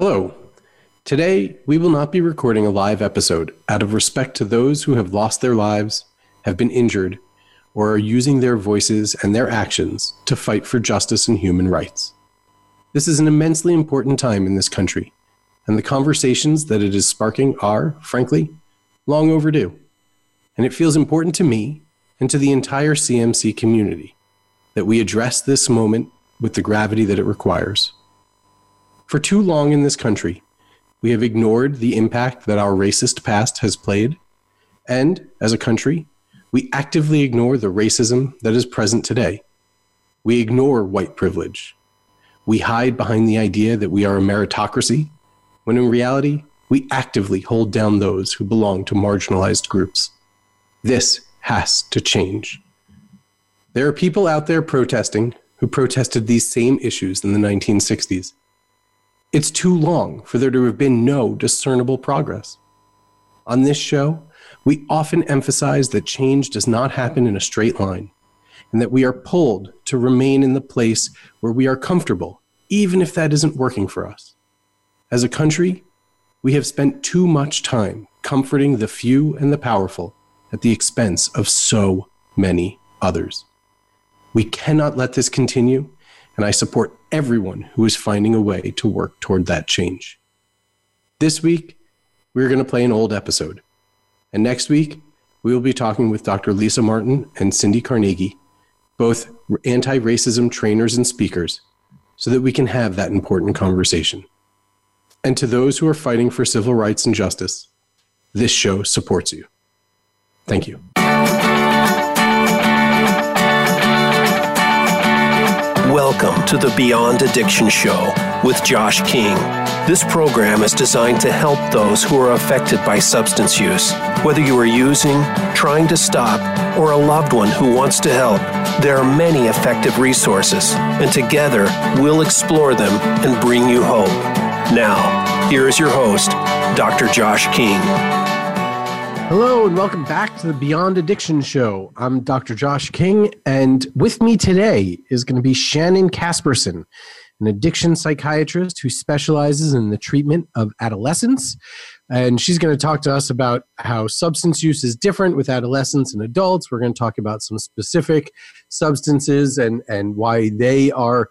Hello. Today, we will not be recording a live episode out of respect to those who have lost their lives, have been injured, or are using their voices and their actions to fight for justice and human rights. This is an immensely important time in this country, and the conversations that it is sparking are, frankly, long overdue. And it feels important to me and to the entire CMC community that we address this moment with the gravity that it requires. For too long in this country, we have ignored the impact that our racist past has played, and as a country, we actively ignore the racism that is present today. We ignore white privilege. We hide behind the idea that we are a meritocracy, when in reality, we actively hold down those who belong to marginalized groups. This has to change. There are people out there protesting who protested these same issues in the 1960s. It's too long for there to have been no discernible progress. On this show, we often emphasize that change does not happen in a straight line, and that we are pulled to remain in the place where we are comfortable, even if that isn't working for us. As a country, we have spent too much time comforting the few and the powerful at the expense of so many others. We cannot let this continue, and I support everyone who is finding a way to work toward that change. This week, we're going to play an old episode. And next week, we will be talking with Dr. Lisa Martin and Cindy Carnegie, both anti racism trainers and speakers, so that we can have that important conversation. And to those who are fighting for civil rights and justice, this show supports you. Thank you. Welcome to the Beyond Addiction Show with Josh King. This program is designed to help those who are affected by substance use. Whether you are using, trying to stop, or a loved one who wants to help, there are many effective resources, and together we'll explore them and bring you hope. Now, here is your host, Dr. Josh King. Hello, and welcome back to the Beyond Addiction Show. I'm Dr. Josh King, and with me today is going to be Shannon Caspersen, an addiction psychiatrist who specializes in the treatment of adolescents. And she's going to talk to us about how substance use is different with adolescents and adults. We're going to talk about some specific substances and, and why they are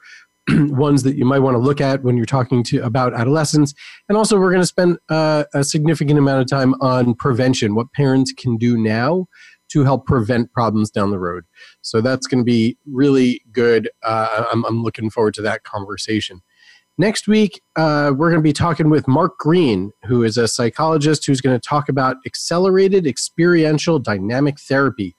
ones that you might want to look at when you're talking to about adolescents. And also we're going to spend uh, a significant amount of time on prevention what parents can do now to help prevent problems down the road. So that's going to be really good. Uh, I'm, I'm, looking forward to that conversation. Next week uh, we're going to be talking with mark green who is a psychologist who's going to talk about accelerated experiential dynamic therapy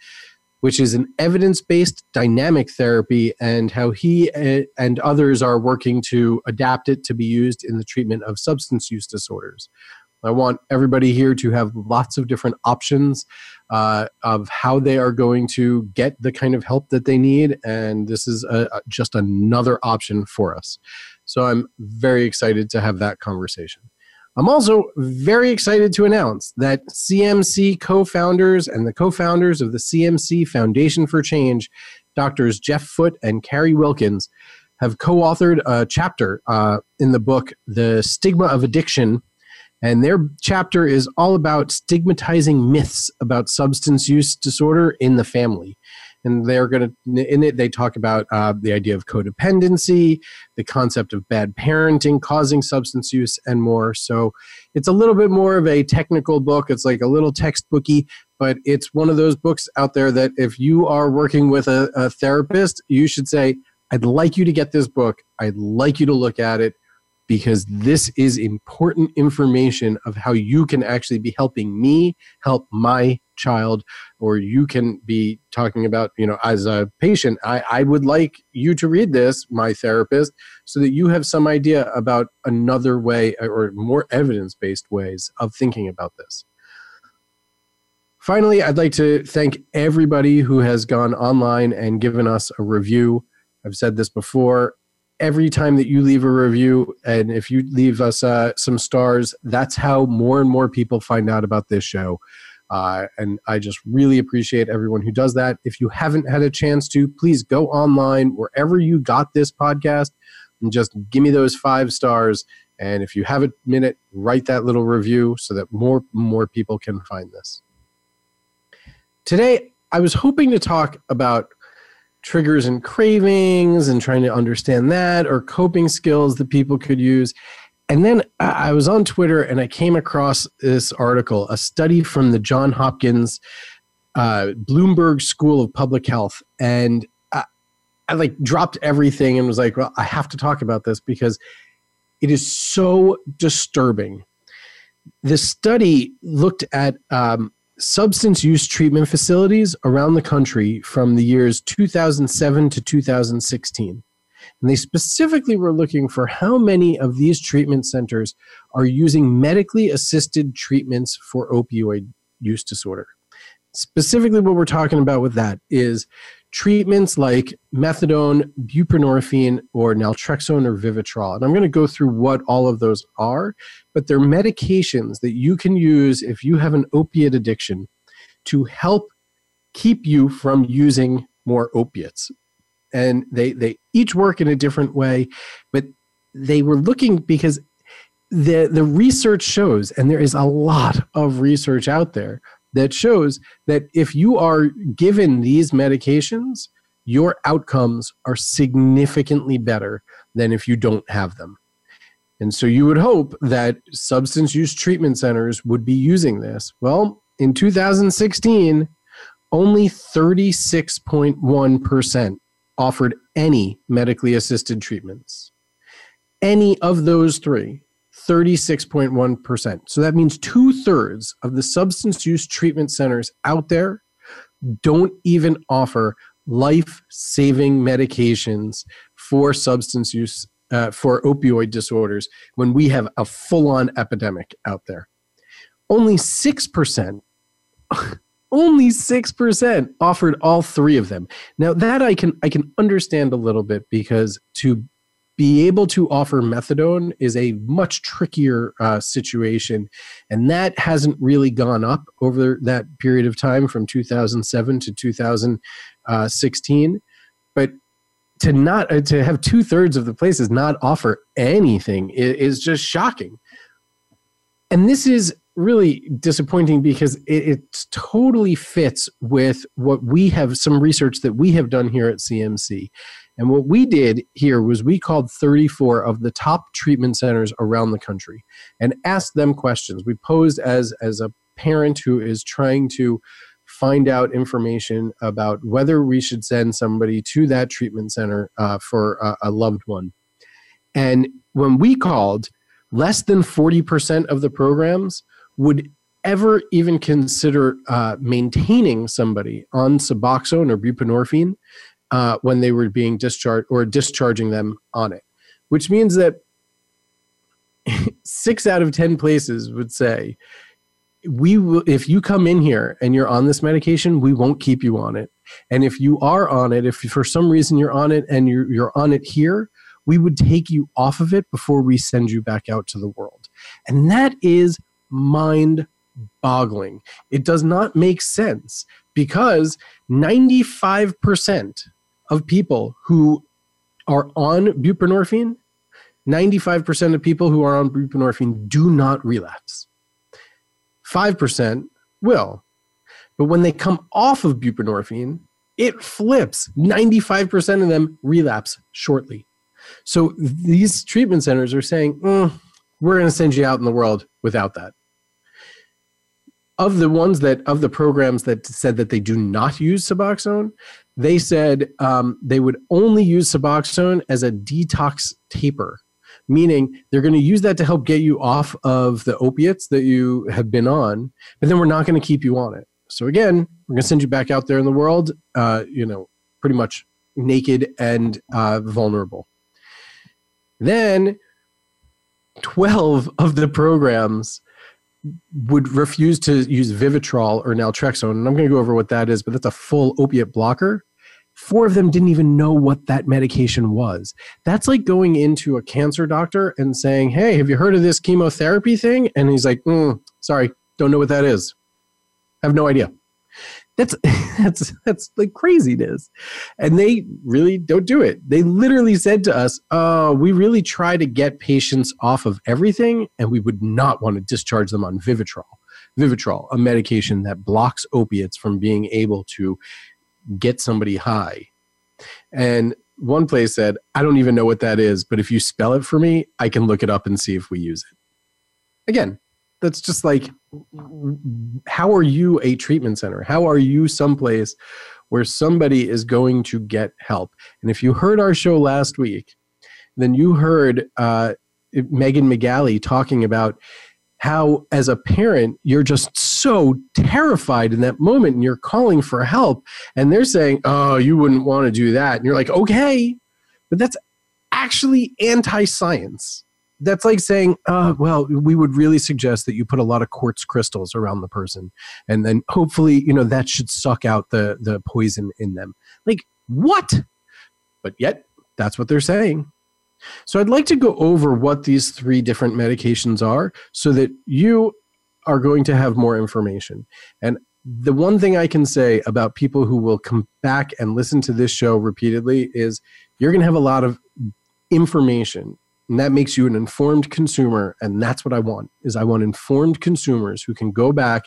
which is an evidence based dynamic therapy, and how he eh, and others are working to adapt it to be used in the treatment of substance use disorders. I want everybody here to have lots of different options uh, of how they are going to get the kind of help that they need, and this is a, just another option for us. So I'm very excited to have that conversation. I'm also very excited to announce that CMC co founders and the co founders of the CMC Foundation for Change, Doctors Jeff Foote and Carrie Wilkins, have co authored a chapter uh, in the book, The Stigma of Addiction. And their chapter is all about stigmatizing myths about substance use disorder in the family and they're going to in it they talk about uh, the idea of codependency the concept of bad parenting causing substance use and more. So it's a little bit more of a technical book. It's like a little textbooky but it's one of those books out there that if you are working with a, a therapist you should say i'd like you to get this book. I'd like you to look at it because this is important information of how you can actually be helping me help my child or you can be talking about you know as a patient I, I would like you to read this my therapist so that you have some idea about another way or more evidence-based ways of thinking about this. Finally i'd like to thank everybody who has gone online and given us a review. I've said this before every time that you leave a review and if you leave us uh, some stars that's how more and more people find out about this show. Uh, and i just really appreciate everyone who does that. If you haven't had a chance to please go online wherever you got this podcast and just give me those five stars. And if you have a minute, write that little review so that more more people can find this. Today, I was hoping to talk about triggers and cravings and trying to understand that or coping skills that people could use. And then I was on Twitter and I came across this article, a study from the John Hopkins uh, Bloomberg School of Public Health. And I, I like dropped everything and was like, well, I have to talk about this because it is so disturbing. This study looked at um, substance use treatment facilities around the country from the years 2007 to 2016. And they specifically were looking for how many of these treatment centers are using medically assisted treatments for opioid use disorder. Specifically, what we're talking about with that is treatments like methadone, buprenorphine, or naltrexone or Vivitrol. And I'm going to go through what all of those are, but they're medications that you can use if you have an opiate addiction to help keep you from using more opiates. And they, they each work in a different way, but they were looking because the, the research shows, and there is a lot of research out there that shows that if you are given these medications, your outcomes are significantly better than if you don't have them. And so you would hope that substance use treatment centers would be using this. Well, in 2016, only 36.1% offered any medically assisted treatments. Any of those three 36.1%. So that means two thirds of the substance use treatment centers out there don't even offer life saving medications for substance use, uh, for opioid disorders when we have a full on epidemic out there. Only 6%. only 6% offered all three of them now that i can i can understand a little bit because to be able to offer methadone is a much trickier uh, situation. And that hasn't really gone up over that period of time from 2007 to 2016. But to not uh, to have two thirds of the places not offer anything is, is just shocking. And this is really disappointing because it, it, totally fits with what we have some research that we have done here at CMC. And what we did here was we called 34 of the top treatment centers around the country and asked them questions. We posed as, as a parent who is trying to find out information about whether we should send somebody to that treatment center uh, for a, a loved one. And when we called, less than 40% of the programs would ever even consider uh, maintaining somebody on Suboxone or buprenorphine uh, when they were being discharged or discharging them on it, which means that six out of 10 places would say, we will, if you come in here and you're on this medication, we won't keep you on it. And if you are on it, if for some reason you're on it and you're, you're on it here, we would take you off of it before we send you back out to the world. And that is mind boggling. It does not make sense because 95% of people who are on buprenorphine, 95% of people who are on buprenorphine do not relapse. 5% will. But when they come off of buprenorphine, it flips. 95% of them relapse shortly. So these treatment centers are saying, mm, we're going to send you out in the world without that of the ones that of the programs that said that they do not use Suboxone, they said um, they would only use Suboxone as a detox taper, meaning they're going to use that to help get you off of the opiates that you have been on, but then we're not going to keep you on it. So again, we're going to send you back out there in the world, uh, you know, pretty much naked and uh, vulnerable. Then, twelve of the programs would refuse to use Vivitrol or naltrexone, and I'm going to go over what that is, but that's a full opiate blocker. Four of them didn't even know what that medication was. That's like going into a cancer doctor and saying, "Hey, have you heard of this chemotherapy thing?" And he's like, mm, "Sorry, don't know what that is. I have no idea." That's that's that's like craziness. And they really don't do it. They literally said to us, "Oh, we really try to get patients off of everything and we would not want to discharge them on Vivitrol." Vivitrol, a medication that blocks opiates from being able to get somebody high. And one place said, I don't even know what that is, but if you spell it for me, I can look it up and see if we use it. Again, that's just like, how are you a treatment center? How are you someplace where somebody is going to get help? And if you heard our show last week, then you heard uh, Megan McGalley talking about how as a parent you're just so terrified in that moment and you're calling for help and they're saying oh you wouldn't want to do that. And you're like okay. But that's actually anti-science. That's like saying uh, well we would really suggest that you put a lot of quartz crystals around the person and then hopefully you know that should suck out the the poison in them. Like what? But yet that's what they're saying so I'd like to go over what these three different medications are so that you are going to have more information. And the one thing I can say about people who will come back and listen to this show repeatedly is you're going to have a lot of information and that makes you an informed consumer and that's what I want is I want informed consumers who can go back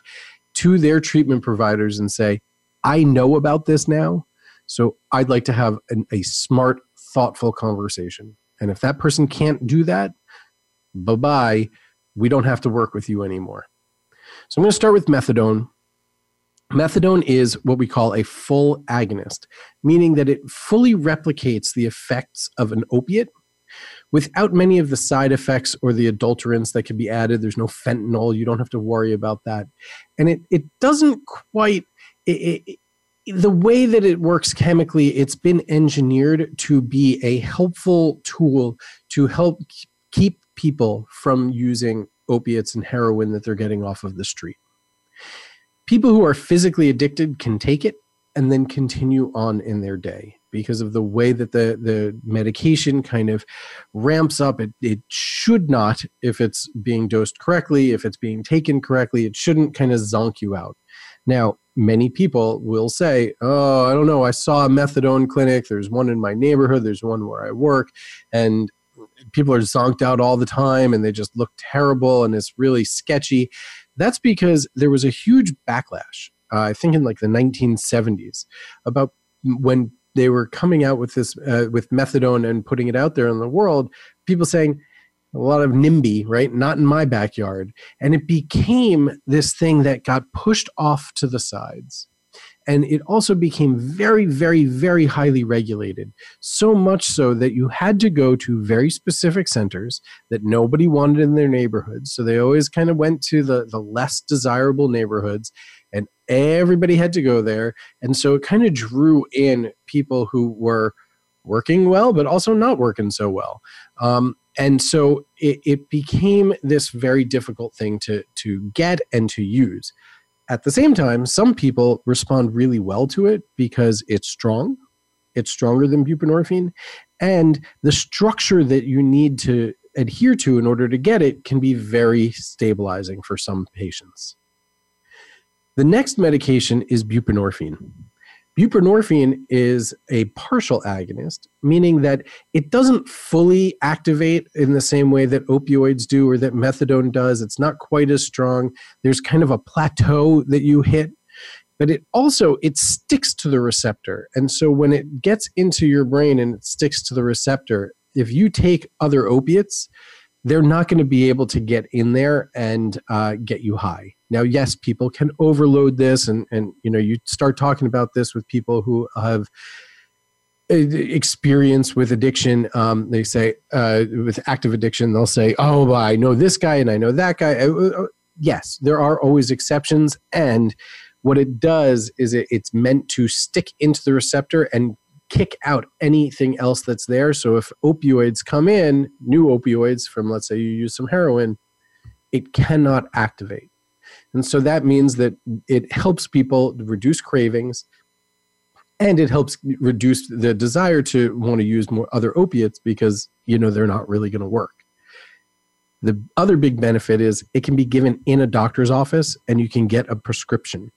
to their treatment providers and say I know about this now so I'd like to have an, a smart thoughtful conversation and if that person can't do that, bye bye, we don't have to work with you anymore. So I'm going to start with methadone. Methadone is what we call a full agonist, meaning that it fully replicates the effects of an opiate without many of the side effects or the adulterants that can be added. There's no fentanyl. You don't have to worry about that. And it, it doesn't quite, it, it, the way that it works chemically, it's been engineered to be a helpful tool to help keep people from using opiates and heroin that they're getting off of the street. People who are physically addicted can take it and then continue on in their day because of the way that the, the medication kind of ramps up. It, it should not, if it's being dosed correctly, if it's being taken correctly, it shouldn't kind of zonk you out. Now, many people will say, Oh, I don't know, I saw a methadone clinic. There's one in my neighborhood, there's one where I work. And people are zonked out all the time and they just look terrible and it's really sketchy. That's because there was a huge backlash, uh, I think in like the 1970s, about when they were coming out with this, uh, with methadone and putting it out there in the world, people saying, a lot of NIMBY, right? Not in my backyard. And it became this thing that got pushed off to the sides. And it also became very, very, very highly regulated. So much so that you had to go to very specific centers that nobody wanted in their neighborhoods. So they always kind of went to the, the less desirable neighborhoods and everybody had to go there. And so it kind of drew in people who were working well, but also not working so well. Um, and so it, it became this very difficult thing to to get and to use. At the same time some people respond really well to it because it's strong it's stronger than buprenorphine and the structure that you need to adhere to in order to get it can be very stabilizing for some patients. The next medication is buprenorphine Buprenorphine is a partial agonist, meaning that it doesn't fully activate in the same way that opioids do or that methadone does. It's not quite as strong. There's kind of a plateau that you hit, but it also it sticks to the receptor. And so when it gets into your brain and it sticks to the receptor, if you take other opiates, they're not going to be able to get in there and uh, get you high. Now, yes, people can overload this, and and you know you start talking about this with people who have uh, experience with addiction. Um, they say uh, with active addiction, they'll say, "Oh, I know this guy and I know that guy." Uh, uh, yes, there are always exceptions, and what it does is it, it's meant to stick into the receptor and kick out anything else that's there. So if opioids come in, new opioids from let's say you use some heroin, it cannot activate. And so that means that it helps people reduce cravings and it helps reduce the desire to want to use more other opiates because you know they're not really going to work. The other big benefit is it can be given in a doctor's office and you can get a prescription.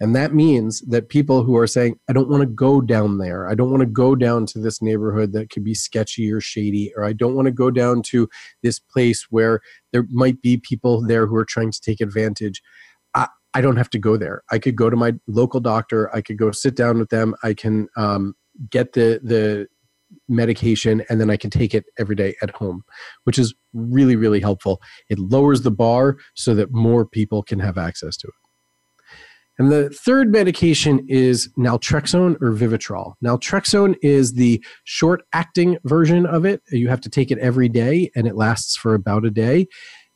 And that means that people who are saying, I don't want to go down there, I don't want to go down to this neighborhood that could be sketchy or shady, or I don't want to go down to this place where there might be people there who are trying to take advantage. I, I don't have to go there. I could go to my local doctor, I could go sit down with them, I can um, get the, the medication and then I can take it every day at home, which is really, really helpful. It lowers the bar so that more people can have access to it. And the third medication is naltrexone or Vivitrol. Naltrexone is the short acting version of it. You have to take it every day and it lasts for about a day.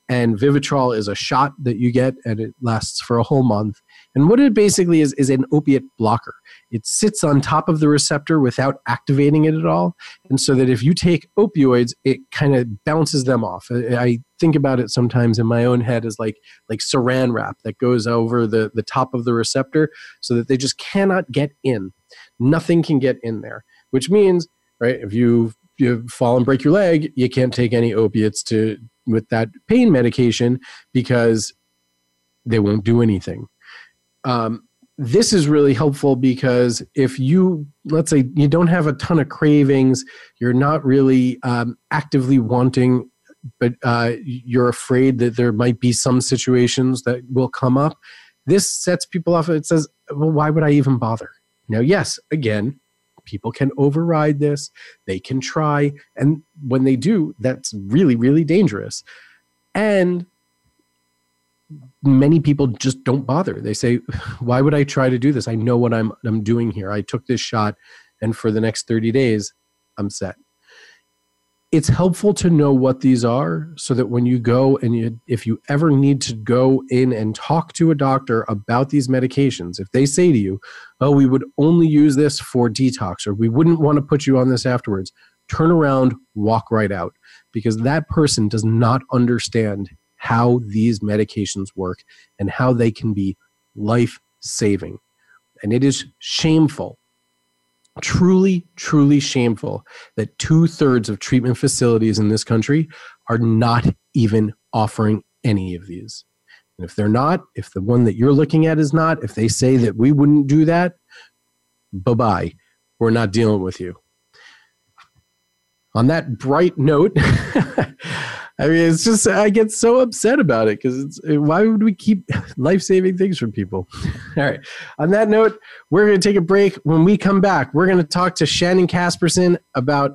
And Vivitrol is a shot that you get and it lasts for a whole month. And what it basically is is an opiate blocker. It sits on top of the receptor without activating it at all. And so that if you take opioids, it kind of bounces them off. I think about it sometimes in my own head as like like saran wrap that goes over the, the top of the receptor so that they just cannot get in. Nothing can get in there, which means, right, if you you fall and break your leg, you can't take any opiates to with that pain medication because they won't do anything um, this is really helpful because if you let's say you don't have a ton of cravings you're not really um, actively wanting but uh, you're afraid that there might be some situations that will come up this sets people off it says well why would i even bother now yes again people can override this they can try and when they do that's really really dangerous and many people just don't bother. They say, "Why would I try to do this? I know what I'm I'm doing here. I took this shot, and for the next 30 days, I'm set." It's helpful to know what these are so that when you go and you, if you ever need to go in and talk to a doctor about these medications, if they say to you, "Oh, we would only use this for detox," or "We wouldn't want to put you on this afterwards," turn around, walk right out, because that person does not understand how these medications work and how they can be life saving. And it is shameful, truly, truly shameful that two thirds of treatment facilities in this country are not even offering any of these. And if they're not, if the one that you're looking at is not, if they say that we wouldn't do that, bye bye. We're not dealing with you. On that bright note, I mean, it's just I get so upset about it because it's why would we keep life saving things from people? All right. On that note, we're going to take a break. When we come back, we're going to talk to Shannon Caspersen about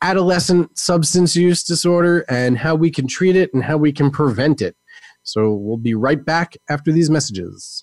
adolescent substance use disorder and how we can treat it and how we can prevent it. So we'll be right back after these messages.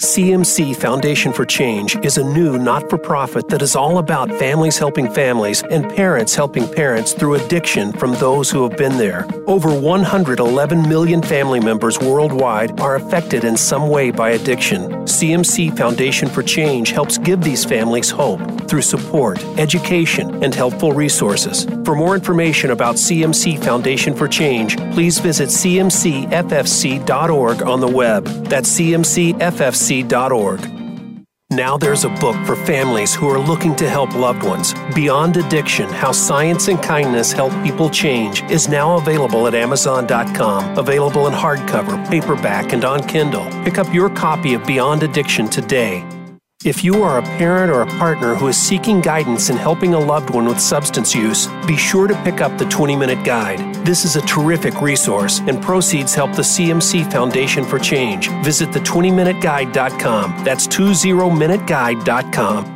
CMC Foundation for Change is a new not for profit that is all about families helping families and parents helping parents through addiction from those who have been there. Over 111 million family members worldwide are affected in some way by addiction. CMC Foundation for Change helps give these families hope through support, education, and helpful resources. For more information about CMC Foundation for Change, please visit cmcffc.org on the web. That's now there's a book for families who are looking to help loved ones. Beyond Addiction How Science and Kindness Help People Change is now available at Amazon.com. Available in hardcover, paperback, and on Kindle. Pick up your copy of Beyond Addiction today. If you are a parent or a partner who is seeking guidance in helping a loved one with substance use, be sure to pick up the 20 Minute Guide. This is a terrific resource, and proceeds help the CMC Foundation for Change. Visit the20minuteguide.com. That's 20minuteguide.com.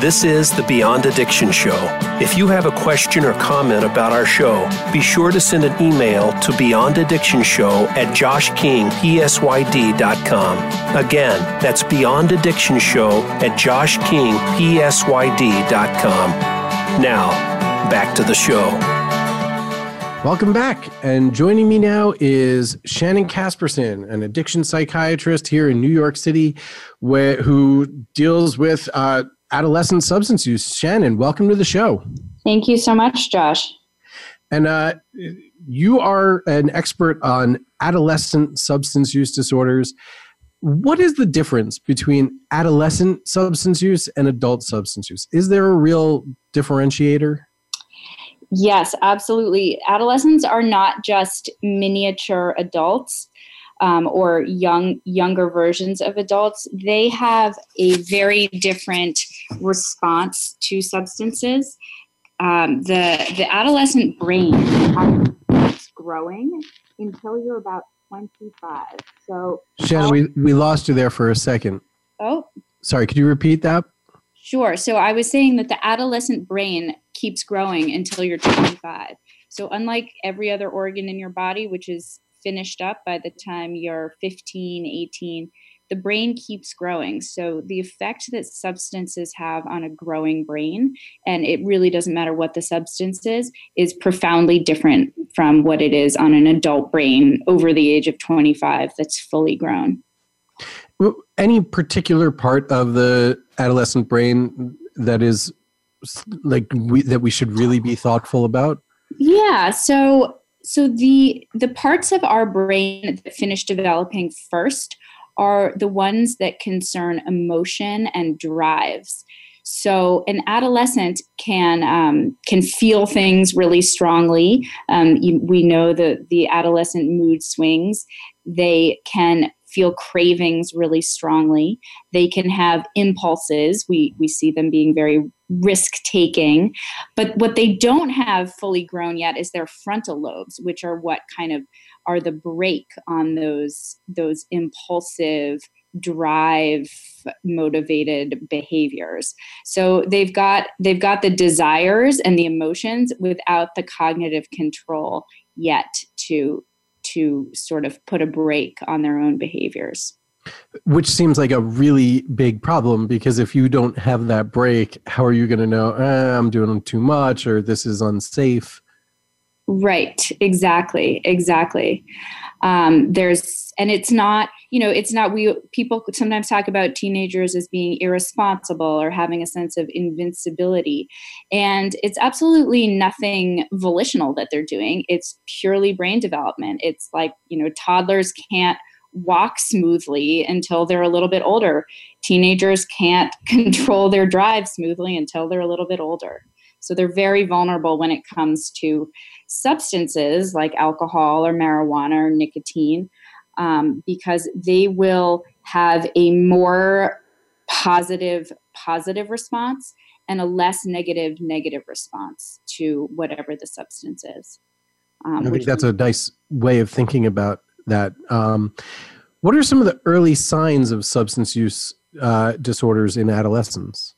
This is the Beyond Addiction Show. If you have a question or comment about our show, be sure to send an email to beyondaddictionshow at joshkingpsyd.com. Again, that's beyondaddictionshow at joshkingpsyd.com. Now, back to the show. Welcome back. And joining me now is Shannon Caspersen, an addiction psychiatrist here in New York City, where, who deals with uh, adolescent substance use. Shannon, welcome to the show. Thank you so much, Josh. And uh, you are an expert on adolescent substance use disorders. What is the difference between adolescent substance use and adult substance use? Is there a real differentiator? Yes, absolutely. Adolescents are not just miniature adults um, or young younger versions of adults, they have a very different response to substances. Um, the the adolescent brain is growing until you're about 25. So, Shannon, we, we lost you there for a second. Oh, sorry. Could you repeat that? Sure. So I was saying that the adolescent brain keeps growing until you're 25. So unlike every other organ in your body, which is finished up by the time you're 15, 18, the brain keeps growing. So the effect that substances have on a growing brain, and it really doesn't matter what the substance is, is profoundly different from what it is on an adult brain over the age of 25 that's fully grown. Any particular part of the adolescent brain that is like we, that we should really be thoughtful about? Yeah. So so the the parts of our brain that finish developing first are the ones that concern emotion and drives. So an adolescent can um, can feel things really strongly. Um, you, we know that the adolescent mood swings. They can feel cravings really strongly. They can have impulses. We we see them being very risk taking. But what they don't have fully grown yet is their frontal lobes, which are what kind of are the brake on those those impulsive drive motivated behaviors so they've got they've got the desires and the emotions without the cognitive control yet to to sort of put a brake on their own behaviors which seems like a really big problem because if you don't have that break how are you going to know eh, I'm doing too much or this is unsafe? Right, exactly, exactly. Um, there's, and it's not, you know, it's not, we people sometimes talk about teenagers as being irresponsible or having a sense of invincibility. And it's absolutely nothing volitional that they're doing. It's purely brain development. It's like, you know, toddlers can't walk smoothly until they're a little bit older. Teenagers can't control their drive smoothly until they're a little bit older. So they're very vulnerable when it comes to substances like alcohol or marijuana or nicotine um, because they will have a more positive positive response and a less negative negative response to whatever the substance is. Um, I think that's a nice way of thinking about that. Um, what are some of the early signs of substance use uh, disorders in adolescence?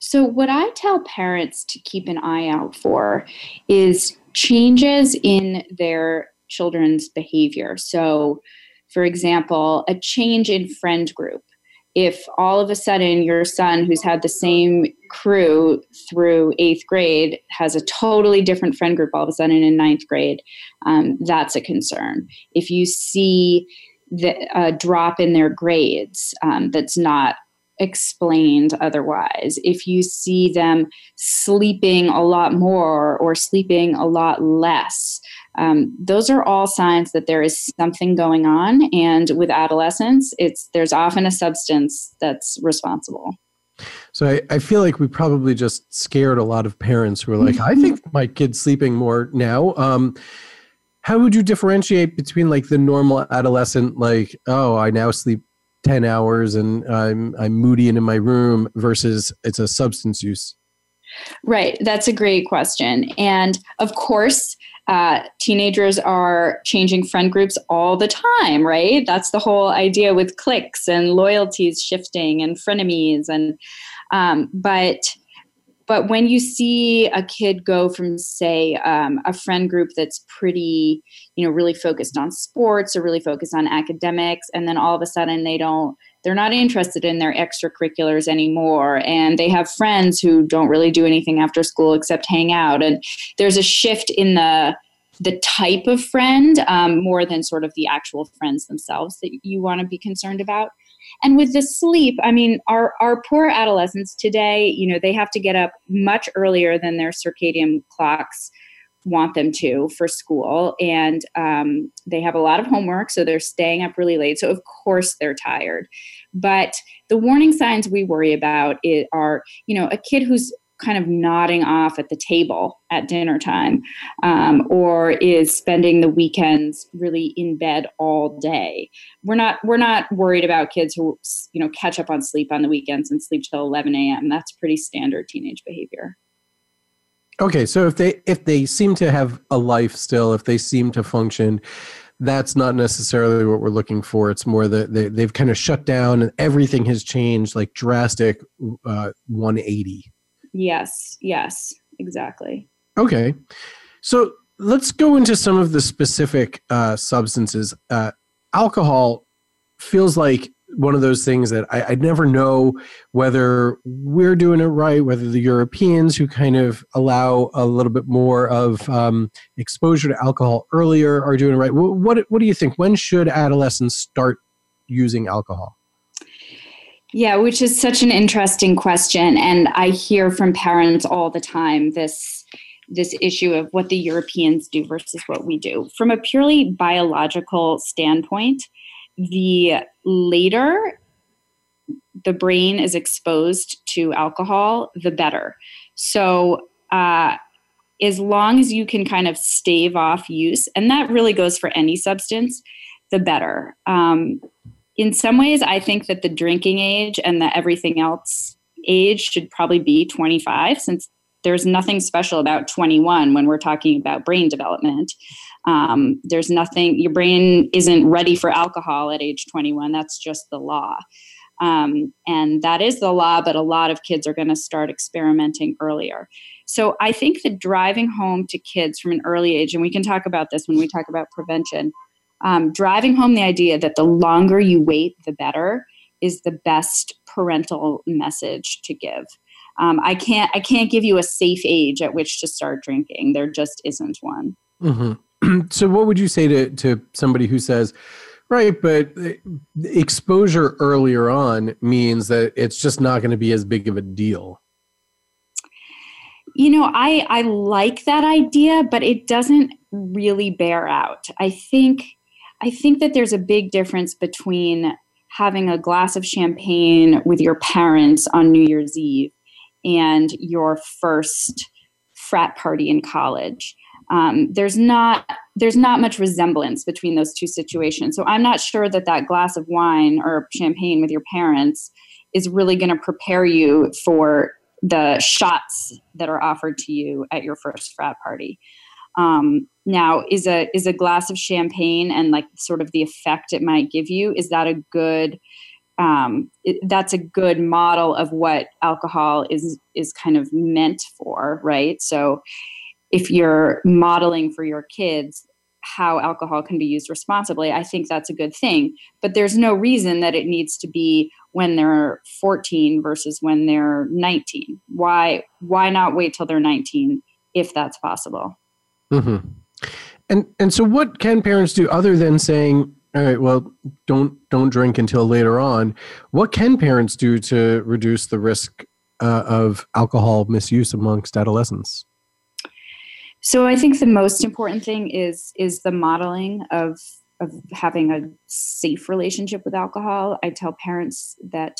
So, what I tell parents to keep an eye out for is changes in their children's behavior. So, for example, a change in friend group. If all of a sudden your son, who's had the same crew through eighth grade, has a totally different friend group all of a sudden in ninth grade, um, that's a concern. If you see the uh, drop in their grades um, that's not explained otherwise. If you see them sleeping a lot more or sleeping a lot less, Um, those are all signs that there is something going on. And with adolescence, it's there's often a substance that's responsible. So I, I feel like we probably just scared a lot of parents who are like, I think my kid's sleeping more now. Um, how would you differentiate between like the normal adolescent, like, oh, I now sleep 10 hours and I'm, I'm moody and in my room versus it's a substance use? Right. That's a great question. And of course, uh, teenagers are changing friend groups all the time, right? That's the whole idea with cliques and loyalties shifting and frenemies. And um, but but when you see a kid go from say um, a friend group that's pretty you know really focused on sports or really focused on academics and then all of a sudden they don't they're not interested in their extracurriculars anymore and they have friends who don't really do anything after school except hang out and there's a shift in the the type of friend um, more than sort of the actual friends themselves that you want to be concerned about and with the sleep, I mean, our, our poor adolescents today, you know, they have to get up much earlier than their circadian clocks want them to for school. And um, they have a lot of homework, so they're staying up really late. So, of course, they're tired. But the warning signs we worry about are, you know, a kid who's kind of nodding off at the table at dinner time um, or is spending the weekends really in bed all day we're not we're not worried about kids who you know catch up on sleep on the weekends and sleep till 11 a.m that's pretty standard teenage behavior okay so if they if they seem to have a life still if they seem to function that's not necessarily what we're looking for. It's more that they, they've kind of shut down and everything has changed, like drastic uh, 180. Yes, yes, exactly. Okay. So let's go into some of the specific uh, substances. Uh, alcohol feels like one of those things that I, I never know whether we're doing it right, whether the Europeans who kind of allow a little bit more of um, exposure to alcohol earlier are doing it right. What, what, what do you think? When should adolescents start using alcohol? Yeah, which is such an interesting question. And I hear from parents all the time this this issue of what the Europeans do versus what we do. From a purely biological standpoint, the later the brain is exposed to alcohol, the better. So, uh, as long as you can kind of stave off use, and that really goes for any substance, the better. Um, in some ways, I think that the drinking age and the everything else age should probably be 25, since there's nothing special about 21 when we're talking about brain development. Um, there's nothing, your brain isn't ready for alcohol at age 21. That's just the law. Um, and that is the law, but a lot of kids are going to start experimenting earlier. So I think that driving home to kids from an early age, and we can talk about this when we talk about prevention, um, driving home the idea that the longer you wait, the better is the best parental message to give. Um, I can't I can't give you a safe age at which to start drinking. There just isn't one. Mm-hmm. so, what would you say to to somebody who says, right, but exposure earlier on means that it's just not going to be as big of a deal? You know, I I like that idea, but it doesn't really bear out. I think I think that there's a big difference between having a glass of champagne with your parents on New Year's Eve and your first frat party in college. Um, there's not there's not much resemblance between those two situations. So I'm not sure that that glass of wine or champagne with your parents is really going to prepare you for the shots that are offered to you at your first frat party. Um, now, is a is a glass of champagne and like sort of the effect it might give you is that a good um, it, that's a good model of what alcohol is is kind of meant for, right? So, if you're modeling for your kids how alcohol can be used responsibly, I think that's a good thing. But there's no reason that it needs to be when they're 14 versus when they're 19. Why why not wait till they're 19 if that's possible? Mm-hmm. And and so, what can parents do other than saying, "All right, well, don't don't drink until later on"? What can parents do to reduce the risk uh, of alcohol misuse amongst adolescents? So I think the most important thing is is the modeling of of having a safe relationship with alcohol. I tell parents that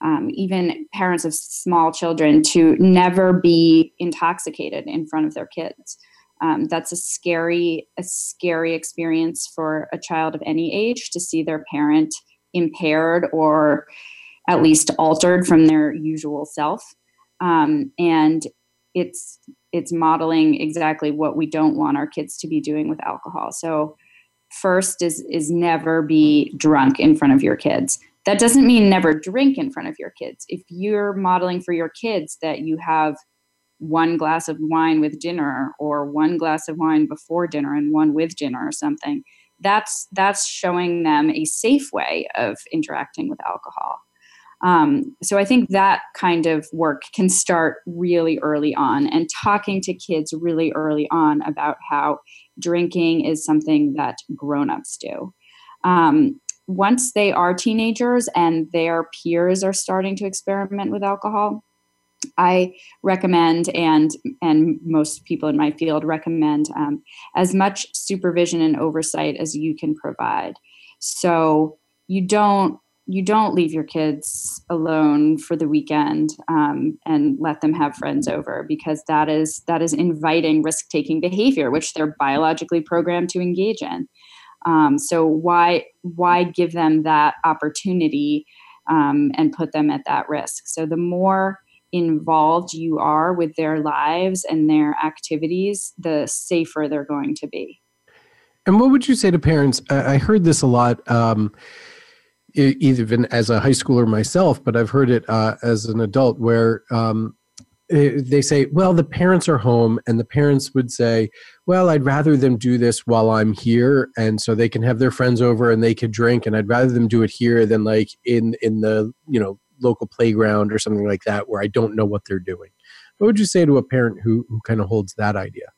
um, even parents of small children to never be intoxicated in front of their kids. Um, that's a scary a scary experience for a child of any age to see their parent impaired or at least altered from their usual self. Um, and it's it's modeling exactly what we don't want our kids to be doing with alcohol. So first is is never be drunk in front of your kids. That doesn't mean never drink in front of your kids. If you're modeling for your kids that you have one glass of wine with dinner or one glass of wine before dinner and one with dinner or something that's that's showing them a safe way of interacting with alcohol um, so I think that kind of work can start really early on and talking to kids really early on about how drinking is something that grown-ups do. Um, once they are teenagers and their peers are starting to experiment with alcohol, I recommend, and and most people in my field recommend, um, as much supervision and oversight as you can provide. So you don't you don't leave your kids alone for the weekend um, and let them have friends over because that is that is inviting risk taking behavior which they're biologically programmed to engage in um, so why why give them that opportunity um, and put them at that risk so the more involved you are with their lives and their activities the safer they're going to be. And what would you say to parents? I heard this a lot um, even as a high schooler myself, but I've heard it uh, as an adult where um, eh, they say, well, the parents are home, and the parents would say, well, I'd rather them do this while I'm here, and so they can have their friends over and they could drink, and I'd rather them do it here than like in in the you know local playground or something like that where I don't know what they're doing. What would you say to a parent who who kind of holds that idea?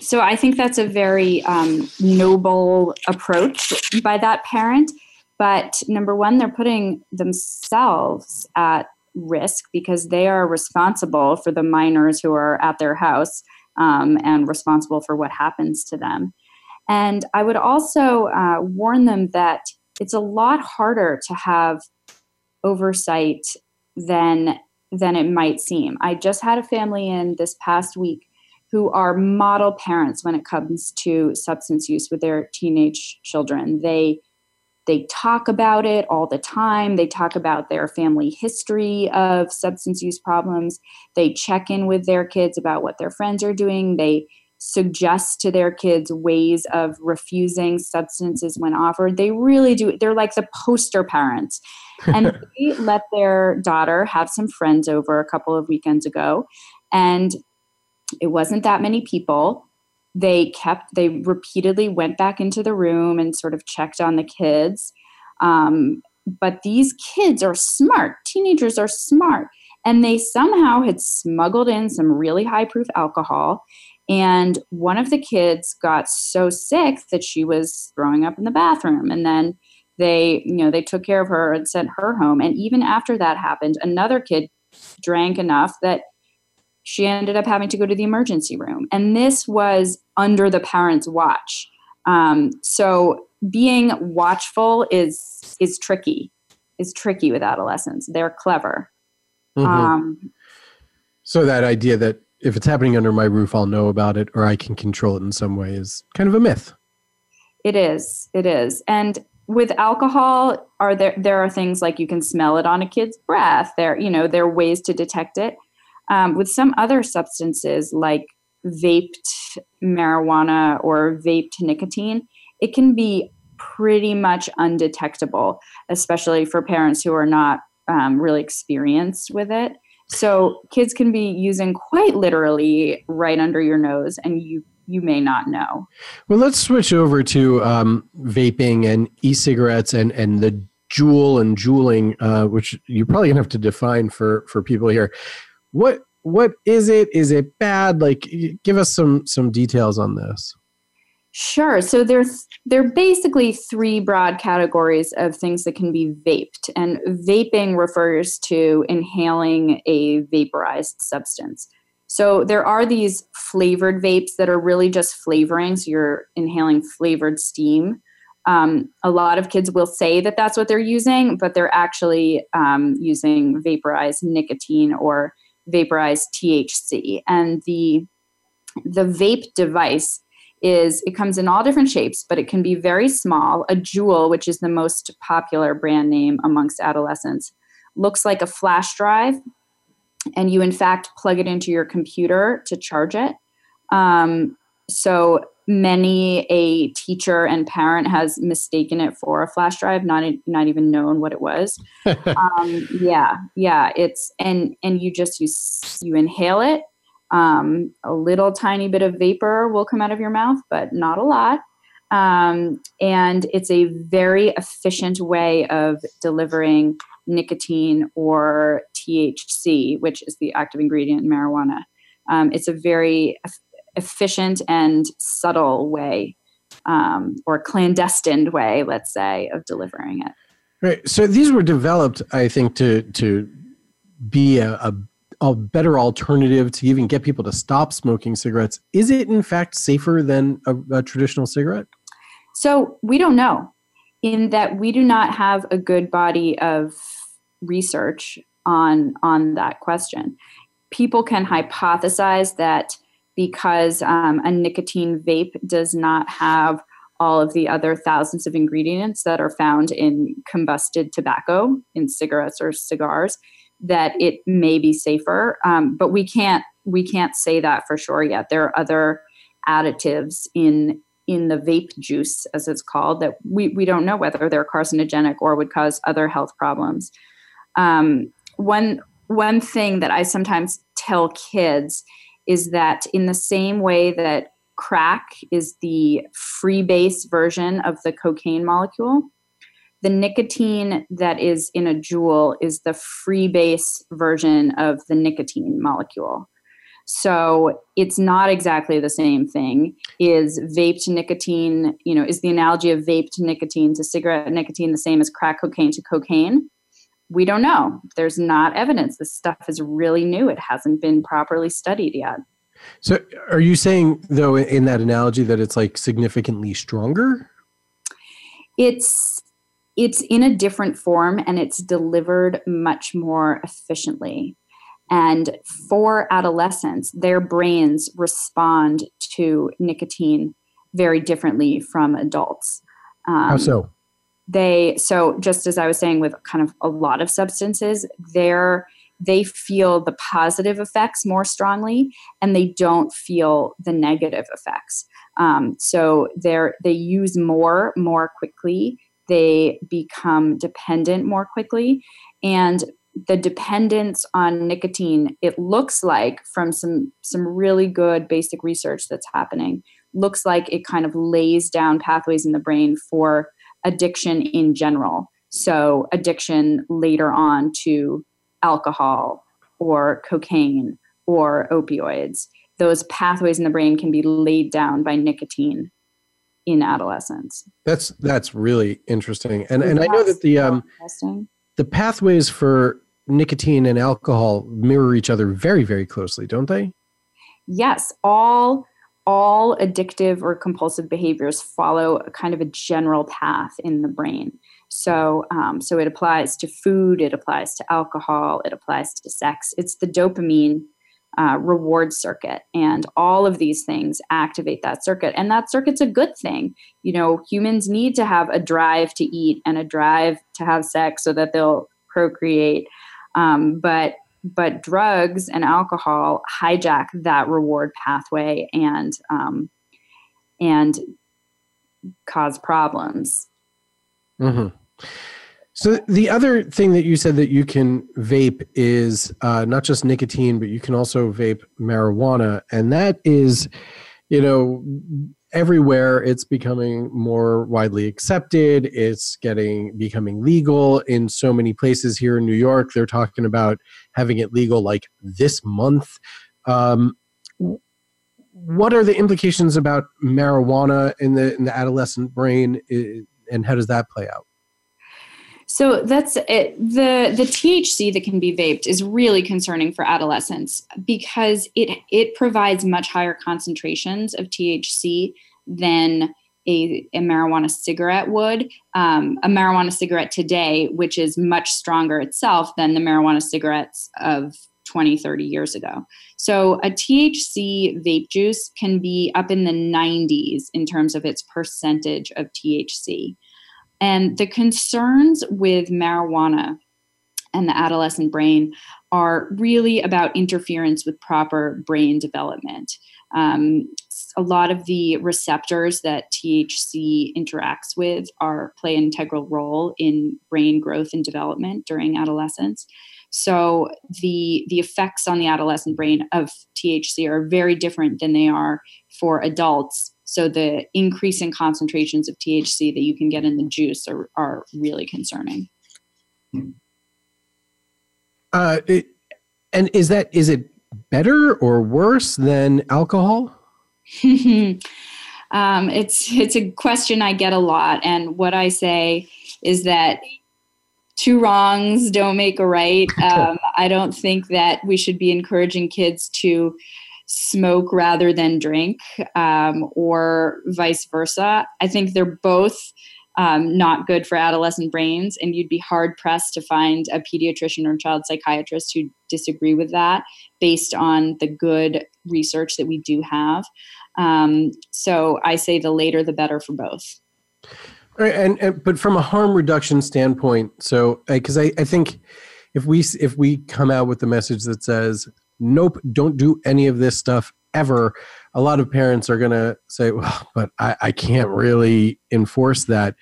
So I think that's a very um, noble approach by that parent but number one, they're putting themselves at risk because they are responsible for the minors who are at their house um, and responsible for what happens to them. And I would also uh, warn them that it's a lot harder to have oversight than than it might seem. I just had a family in this past week who are model parents when it comes to substance use with their teenage children. They they talk about it all the time. They talk about their family history of substance use problems. They check in with their kids about what their friends are doing. They suggest to their kids ways of refusing substances when offered. They really do. They're like the poster parents. And they let their daughter have some friends over a couple of weekends ago. And it wasn't that many people they kept they repeatedly went back into the room and sort of checked on the kids um, but these kids are smart teenagers are smart and they somehow had smuggled in some really high proof alcohol and one of the kids got so sick that she was throwing up in the bathroom and then they you know they took care of her and sent her home and even after that happened another kid drank enough that she ended up having to go to the emergency room. And this was under the parents' watch. Um, so being watchful is is tricky. Is tricky with adolescents. They're clever. Mm-hmm. Um, so that idea that if it's happening under my roof, I'll know about it or I can control it in some way is kind of a myth. It is. It is. And with alcohol, are there there are things like you can smell it on a kid's breath. There, you know, there are ways to detect it. Um, with some other substances like vaped marijuana or vaped nicotine, it can be pretty much undetectable, especially for parents who are not um, really experienced with it. So kids can be using quite literally right under your nose, and you you may not know. Well, let's switch over to um, vaping and e-cigarettes and and the Juul and juuling, uh, which you're probably gonna have to define for for people here. What what is it? Is it bad? Like give us some some details on this sure so there's there are basically three broad categories of things that can be vaped and vaping refers to inhaling a vaporized substance So there are these flavored vapes that are really just flavoring. So you're inhaling flavored steam. Um, a lot of kids will say that that's what they're using, but they're actually um, using vaporized nicotine or vaporized THC. And the the vape device is it comes in all different shapes, but it can be very small. A Juul, which is the most popular brand name amongst adolescents, looks like a flash drive and you in fact plug it into your computer to charge it. Um, so many a teacher and parent has mistaken it for a flash drive, not not even known what it was. um, yeah, yeah, it's and and you just you you inhale it. Um, a little tiny bit of vapor will come out of your mouth, but not a lot. Um, and it's a very efficient way of delivering nicotine or THC, which is the active ingredient in marijuana. Um, it's a very efficient and subtle way, um, or clandestine way, let's say, of delivering it. Right. So these were developed, I think, to to be a, a, a better alternative to even get people to stop smoking cigarettes. Is it in fact safer than a, a traditional cigarette? So we don't know, in that we do not have a good body of research on on that question. People can hypothesize that because um, a nicotine vape does not have all of the other thousands of ingredients that are found in combusted tobacco in cigarettes or cigars that it may be safer. Um, but we can't we can't say that for sure yet. There are other additives in in the vape juice as it's called that we, we don't know whether they're carcinogenic or would cause other health problems. Um, one one thing that I sometimes tell kids is that in the same way that crack is the free base version of the cocaine molecule, the nicotine that is in a Juul is the free base version of the nicotine molecule. So it's not exactly the same thing. Is vape to nicotine, you know, is the analogy of vape to nicotine to cigarette nicotine the same as crack cocaine to cocaine? we don't know. There's not evidence. This stuff is really new. It hasn't been properly studied yet. So, are you saying though in that analogy that it's like significantly stronger? It's it's in a different form and it's delivered much more efficiently. And for adolescents, their brains respond to nicotine very differently from adults. Um, How so? they so just as i was saying with kind of a lot of substances they're they feel the positive effects more strongly and they don't feel the negative effects um, so they're they use more more quickly they become dependent more quickly and the dependence on nicotine it looks like from some some really good basic research that's happening looks like it kind of lays down pathways in the brain for addiction in general. So, addiction later on to alcohol or cocaine or opioids. Those pathways in the brain can be laid down by nicotine in adolescence. That's that's really interesting. And and I know that the um the pathways for nicotine and alcohol mirror each other very very closely, don't they? Yes, all all addictive or compulsive behaviors follow a kind of a general path in the brain. So, um, so it applies to food, it applies to alcohol, it applies to sex. It's the dopamine uh, reward circuit, and all of these things activate that circuit. And that circuit's a good thing. You know, humans need to have a drive to eat and a drive to have sex so that they'll procreate. Um, but but drugs and alcohol hijack that reward pathway and um, and cause problems. Mm-hmm. So the other thing that you said that you can vape is uh, not just nicotine, but you can also vape marijuana, and that is, you know, everywhere it's becoming more widely accepted. It's getting becoming legal in so many places. Here in new york they're talking about having it legal like this month. Um, what are the implications about marijuana in the in the adolescent brain and how does that play out So that's it. The the THC that can be vaped is really concerning for adolescents because it it provides much higher concentrations of THC than a, a marijuana cigarette would. Um, a marijuana cigarette today, which is much stronger itself than the marijuana cigarettes of 20, 30 years ago. So a THC vape juice can be up in the 90s in terms of its percentage of THC. And the concerns with marijuana and the adolescent brain are really about interference with proper brain development. Um, a lot of the receptors that THC interacts with are play an integral role in brain growth and development during adolescence. So the the effects on the adolescent brain of THC are very different than they are for adults so the increasing concentrations of THC that you can get in the juice are, are really concerning. Uh, it, and is that is it better or worse than alcohol? um, it's it's a question I get a lot, and what I say is that two wrongs don't make a right. Um, I don't think that we should be encouraging kids to smoke rather than drink, um, or vice versa. I think they're both um, not good for adolescent brains, and you'd be hard pressed to find a pediatrician or child psychiatrist who disagree with that based on the good research that we do have. Um, so I say the later the better for both. Right, and, and but from a harm reduction standpoint, so because I, I think if we if we come out with the message that says nope, don't do any of this stuff ever, a lot of parents are going to say, well, but I, I, can't really enforce that.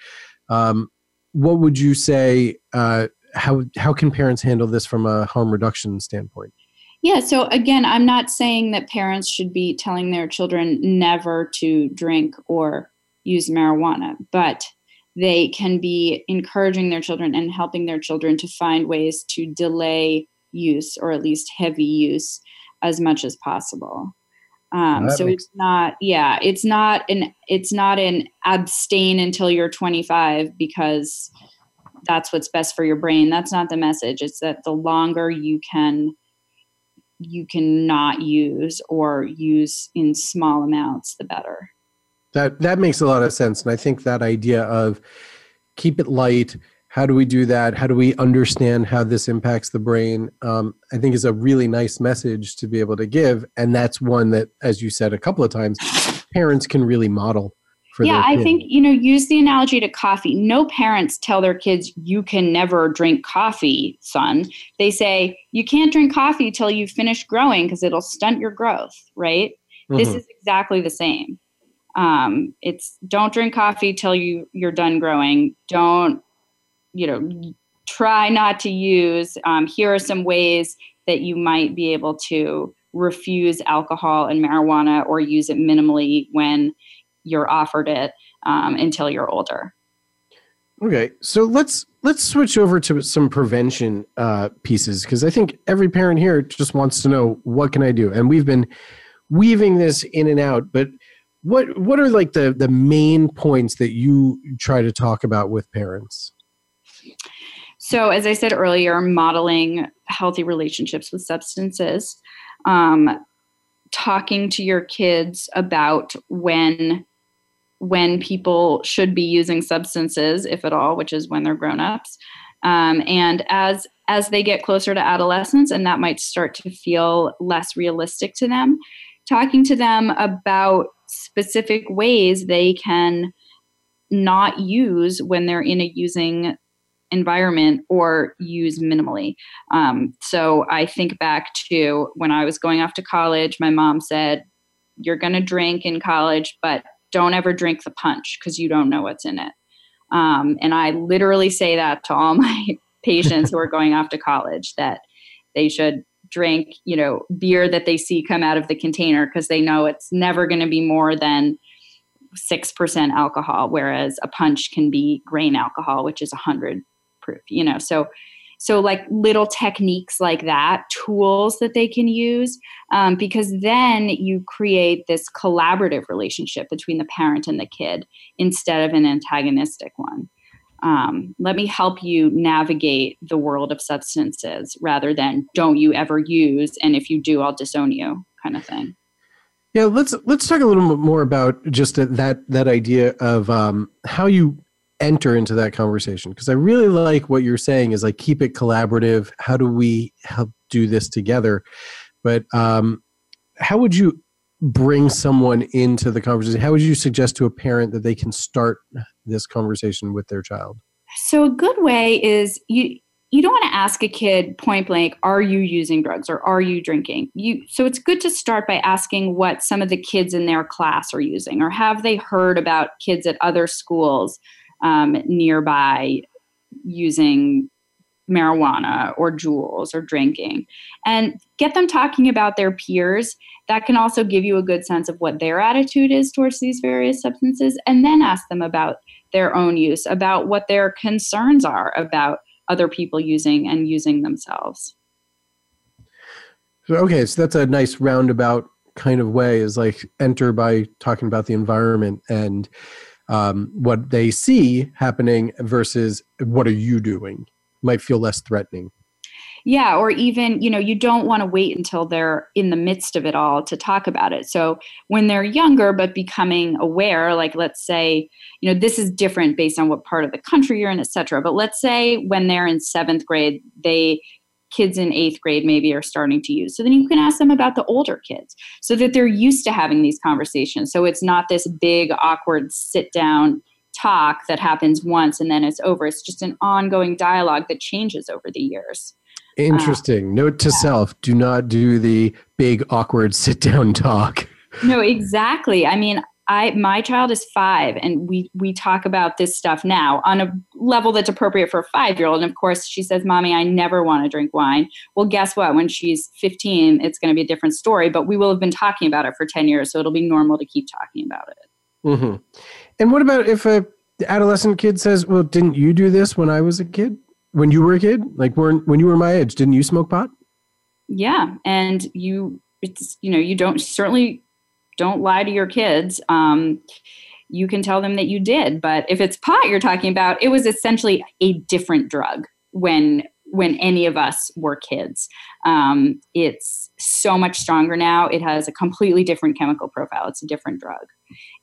Um, what would you say? Uh, how, how can parents handle this from a harm reduction standpoint? Yeah, so again, I'm not saying that parents should be telling their children never to drink or use marijuana, but they can be encouraging their children and helping their children to find ways to delay use or at least heavy use as much as possible. Um, so it's not, yeah, it's not an, it's not an abstain until you're 25 because that's what's best for your brain. That's not the message. It's that the longer you can, you can not use or use in small amounts, the better. That that makes a lot of sense, and I think that idea of keep it light, how do we do that? How do we understand how this impacts the brain? Um, i think is a really nice message to be able to give and that's one that as you said a couple of times parents can really model yeah i think you know use the analogy to coffee. No parents tell their kids you can never drink coffee son. They say you can't drink coffee till you finish growing because it'll stunt your growth right? Mm-hmm. this is exactly the same. Um, it's don't drink coffee till you you're done growing. Don't you know try not to use um, here are some ways that you might be able to refuse alcohol and marijuana or use it minimally when you're offered it um, until you're older. Okay so let's let's switch over to some prevention uh, pieces because i think every parent here just wants to know what can i do? And we've been weaving this in and out but what what are like the the main points that you try to talk about with parents so, as I said earlier, modeling healthy relationships with substances, um, talking to your kids about when when people should be using substances, if at all, which is when they're grown ups, um, and as as they get closer to adolescence, and that might start to feel less realistic to them, talking to them about specific ways they can not use when they're in a using environment or use minimally. Um, so I think back to when I was going off to college, my mom said, You're going to drink in college, but don't ever drink the punch because you don't know what's in it. Um, and I literally say that to all my patients who are going off to college that they should drink, you know, beer that they see come out of the container because they know it's never going to be more than 6% alcohol, whereas a punch can be grain alcohol, which is 100 proof you know? So so like little techniques like that tools that they can use um, because then you create this collaborative relationship between the parent and the kid instead of an antagonistic one. Um, let me help you navigate the world of substances rather than don't you ever use and if you do i'll disown you kind of thing. Yeah let's let's talk a little bit more about just that that idea of um, how you enter into that conversation. Because i really like what you're saying is like keep it collaborative. How do we help do this together? But um, how would you bring someone into the conversation? How would you suggest to a parent that they can start this conversation with their child? So a good way is you you don't want to ask a kid point blank are you using drugs or are you drinking? You so it's good to start by asking what some of the kids in their class are using or have they heard about kids at other schools um, nearby using marijuana or Juuls or drinking. And get them talking about their peers. That can also give you a good sense of what their attitude is towards these various substances. And then ask them about their own use about what their concerns are about other people using and using themselves. Okay so that's a nice roundabout kind of way is like enter by talking about the environment and um, what they see happening versus what are you doing might feel less threatening. Yeah or even you know you don't want to wait until they're in the midst of it all to talk about it. So when they're younger but becoming aware like let's say you know this is different based on what part of the country you're in etc but let's say when they're in seventh grade they kids in eighth grade maybe are starting to use so then you can ask them about the older kids so that they're used to having these conversations so it's not this big awkward sit down talk that happens once and then it's over. It's just an ongoing dialogue that changes over the years. Interesting. Uh, Note to yeah. self do not do the big, awkward sit down talk. No, exactly. I mean, I my child is five, and we we talk about this stuff now on a level that's appropriate for a five year old. And of course, she says, "Mommy, I never want to drink wine." Well, guess what? When she's fifteen, it's going to be a different story. But we will have been talking about it for ten years, so it'll be normal to keep talking about it. Mm-hmm. And what about if a adolescent kid says, "Well, didn't you do this when I was a kid? When you were a kid, like when when you were my age, didn't you smoke pot?" Yeah, and you, it's you know, you don't certainly don't lie to your kids. Um, you can tell them that you did, but if it's pot you're talking about, it was essentially a different drug when when any of us were kids. Um, it's so much stronger now. It has a completely different chemical profile. It's a different drug.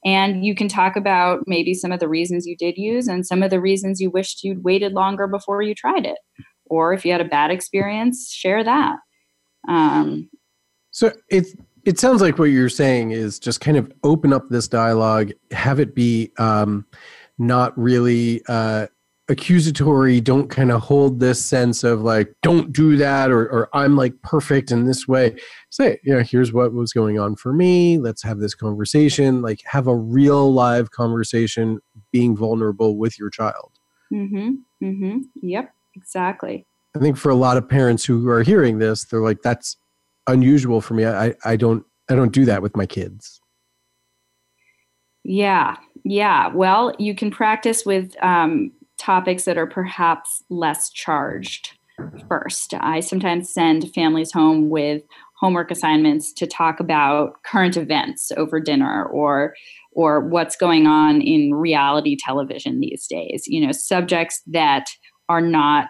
And you can talk about maybe some of the reasons you did use and some of the reasons you wished you'd waited longer before you tried it. Or if you had a bad experience, share that. Um, so it it sounds like what you're saying is just kind of open up this dialogue, have it be um, not really uh, accusatory don't kind of hold this sense of like don't do that or, or i'm like perfect in this way. Say you know here's what was going on for me. Let's have this conversation. Like have a real live conversation being vulnerable with your child. Mm-hmm mm-hmm. Yep exactly. I think for a lot of parents who are hearing this they're like that's unusual for me. I i don't i don't do that with my kids. Yeah yeah. Well you can practice with um, topics that are perhaps less charged first. I sometimes send families home with homework assignments to talk about current events over dinner or or what's going on in reality television these days you know subjects that are not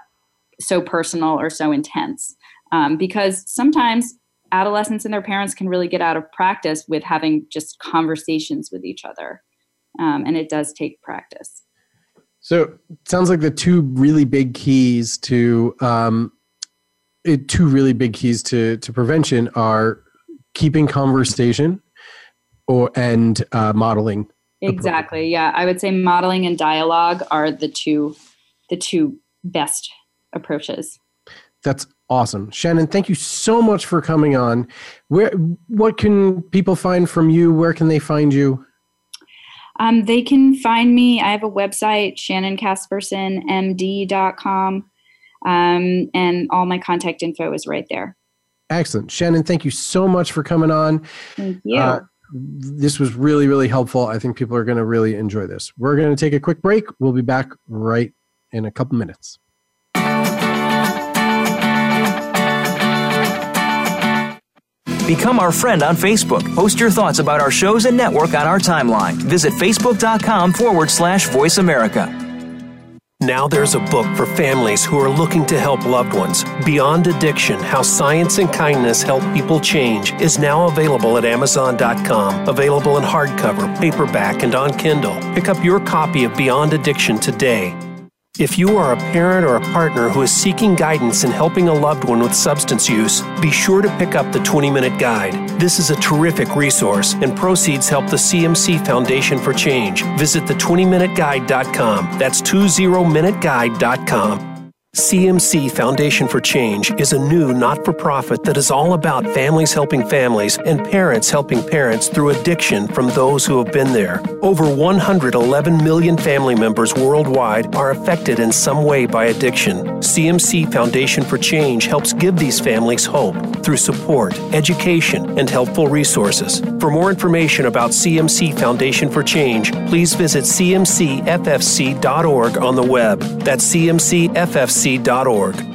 so personal or so intense. Um, because sometimes adolescents and their parents can really get out of practice with having just conversations with each other um, and it does take practice so it sounds like the two really big keys to um, it, two really big keys to to prevention are keeping conversation or and uh, modeling. Exactly. Yeah, I would say modeling and dialogue are the two the two best approaches. That's awesome, Shannon. Thank you so much for coming on. Where what can people find from you? Where can they find you? Um, they can find me. I have a website, shannoncaspersenmd.com, um, and all my contact info is right there. Excellent. Shannon, thank you so much for coming on. Thank you. Uh, this was really, really helpful. I think people are going to really enjoy this. We're going to take a quick break. We'll be back right in a couple minutes. Become our friend on Facebook. Post your thoughts about our shows and network on our timeline. Visit facebook.com forward slash voice America. Now there's a book for families who are looking to help loved ones. Beyond Addiction How Science and Kindness Help People Change is now available at Amazon.com. Available in hardcover, paperback, and on Kindle. Pick up your copy of Beyond Addiction today. If you are a parent or a partner who is seeking guidance in helping a loved one with substance use, be sure to pick up the 20 Minute Guide. This is a terrific resource, and proceeds help the CMC Foundation for Change. Visit the20minuteguide.com. That's 20minuteguide.com. CMC Foundation for Change is a new not for profit that is all about families helping families and parents helping parents through addiction from those who have been there. Over 111 million family members worldwide are affected in some way by addiction. CMC Foundation for Change helps give these families hope through support, education, and helpful resources. For more information about CMC Foundation for Change, please visit cmcffc.org on the web. That's cmcffc.org ccc.org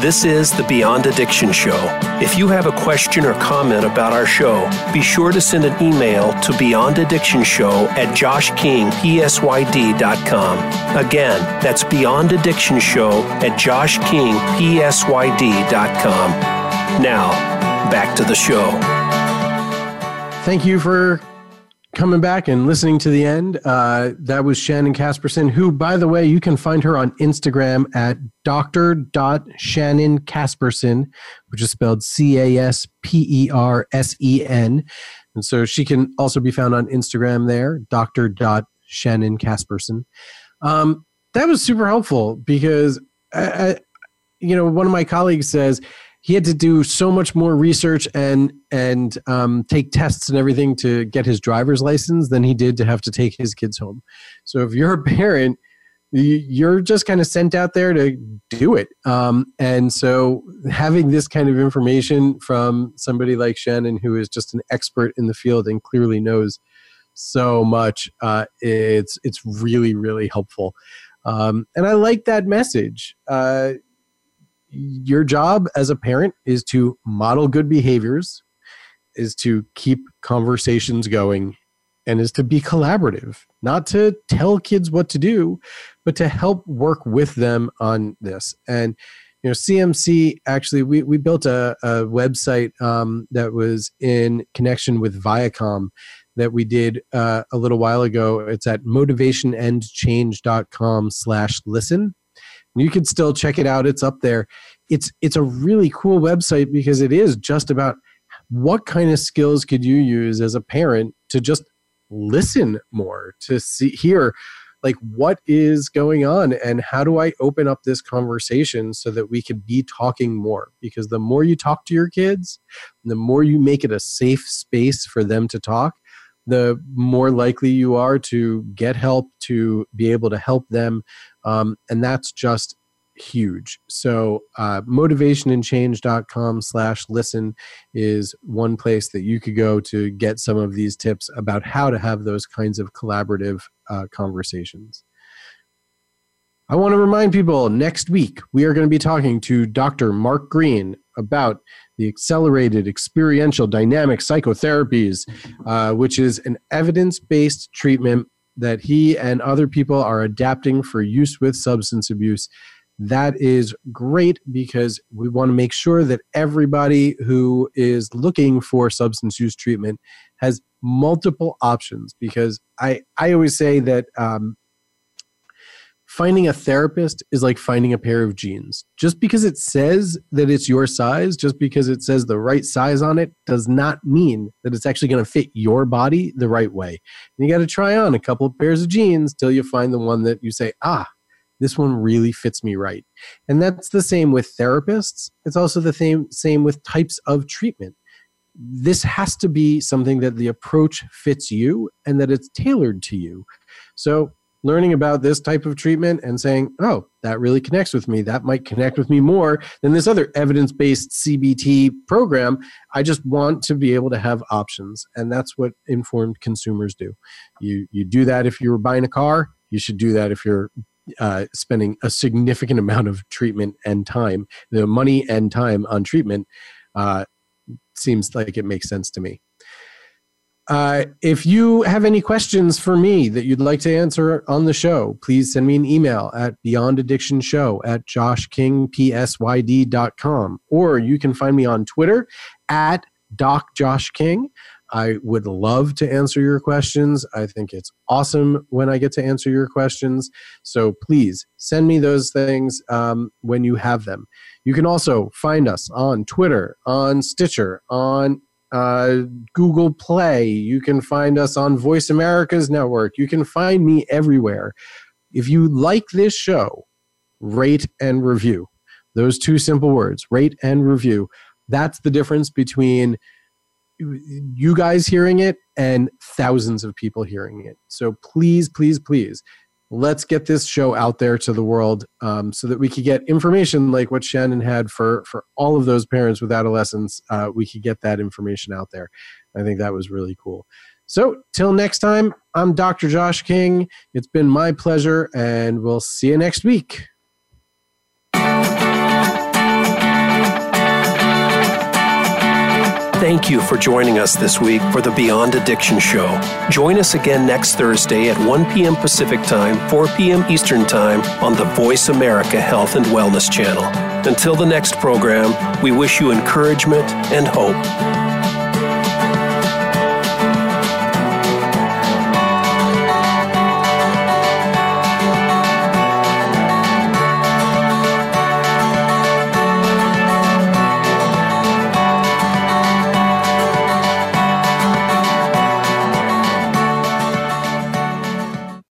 This is the Beyond Addiction Show. If you have a question or comment about our show, be sure to send an email to beyondaddictionshow at joshkingpsyd.com. Again, that's Beyond Addiction Show at joshkingpsyd.com. Now, back to the show. Thank you for coming back and listening to the end. Uh, that was Shannon Caspersen, who, by the way, you can find her on Instagram at Dr. Caspersen, which is spelled C A S P E R S E N. And so she can also be found on Instagram there, Dr. Shannon Caspersen. Um, that was super helpful because, I, I, you know, one of my colleagues says, he had to do so much more research and and um, take tests and everything to get his driver's license than he did to have to take his kids home. So if you're a parent, you're just kind of sent out there to do it. Um, and so having this kind of information from somebody like Shannon, who is just an expert in the field and clearly knows so much, uh, it's it's really really helpful. Um, and I like that message. Uh, your job as a parent is to model good behaviors, is to keep conversations going, and is to be collaborative, not to tell kids what to do, but to help work with them on this. And you know, CMC actually, we, we built a, a website um, that was in connection with Viacom that we did uh, a little while ago. It's at motivationandchange.com slash listen you can still check it out. It's up there. It's it's a really cool website because it is just about what kind of skills could you use as a parent to just listen more to see hear like what is going on and how do i open up this conversation so that we can be talking more? Because the more you talk to your kids the more you make it a safe space for them to talk the more likely you are to get help to be able to help them um, and that's just huge. So uh, motivationandchange.com slash listen is one place that you could go to get some of these tips about how to have those kinds of collaborative uh, conversations. I want to remind people next week we are going to be talking to dr mark green about the accelerated experiential dynamic psychotherapies uh, which is an evidence-based treatment that he and other people are adapting for use with substance abuse. That is great because we want to make sure that everybody who is looking for substance use treatment has multiple options. Because I, I always say that um, finding a therapist is like finding a pair of jeans. Just because it says that it's your size, just because it says the right size on it, does not mean that it's actually going to fit your body the right way. And you got to try on a couple of pairs of jeans till you find the one that you say, ah, this one really fits me right. And that's the same with therapists. It's also the same, same with types of treatment. This has to be something that the approach fits you and that it's tailored to you. So learning about this type of treatment and saying, oh, that really connects with me. That might connect with me more than this other evidence based CBT program. I just want to be able to have options. And that's what informed consumers do. You, you do that if you're buying a car, you should do that if you're uh, spending a significant amount of treatment and time, the money and time on treatment. Uh, seems like it makes sense to me. Uh, if you have any questions for me that you'd like to answer on the show, please send me an email at beyondaddictionshow at joshkingpsyd.com. Or you can find me on Twitter at docjoshking. I would love to answer your questions. I think it's awesome when I get to answer your questions. So please send me those things um, when you have them. You can also find us on Twitter, on Stitcher, on uh, Google Play. You can find us on Voice America's network. You can find me everywhere. If you like this show, rate and review. Those two simple words, rate and review. That's the difference between you guys hearing it and thousands of people hearing it. So please, please, please let's get this show out there to the world um, so that we could get information like what Shannon had for for all of those parents with adolescents. Uh, we could get that information out there. I think that was really cool. So till next time, I'm Dr. Josh King. It's been my pleasure, and we'll see you next week. Thank you for joining us this week for the Beyond Addiction Show. Join us again next Thursday at 1 p.m. Pacific Time, 4 p.m. Eastern Time on the Voice America Health and Wellness Channel. Until the next program, we wish you encouragement and hope.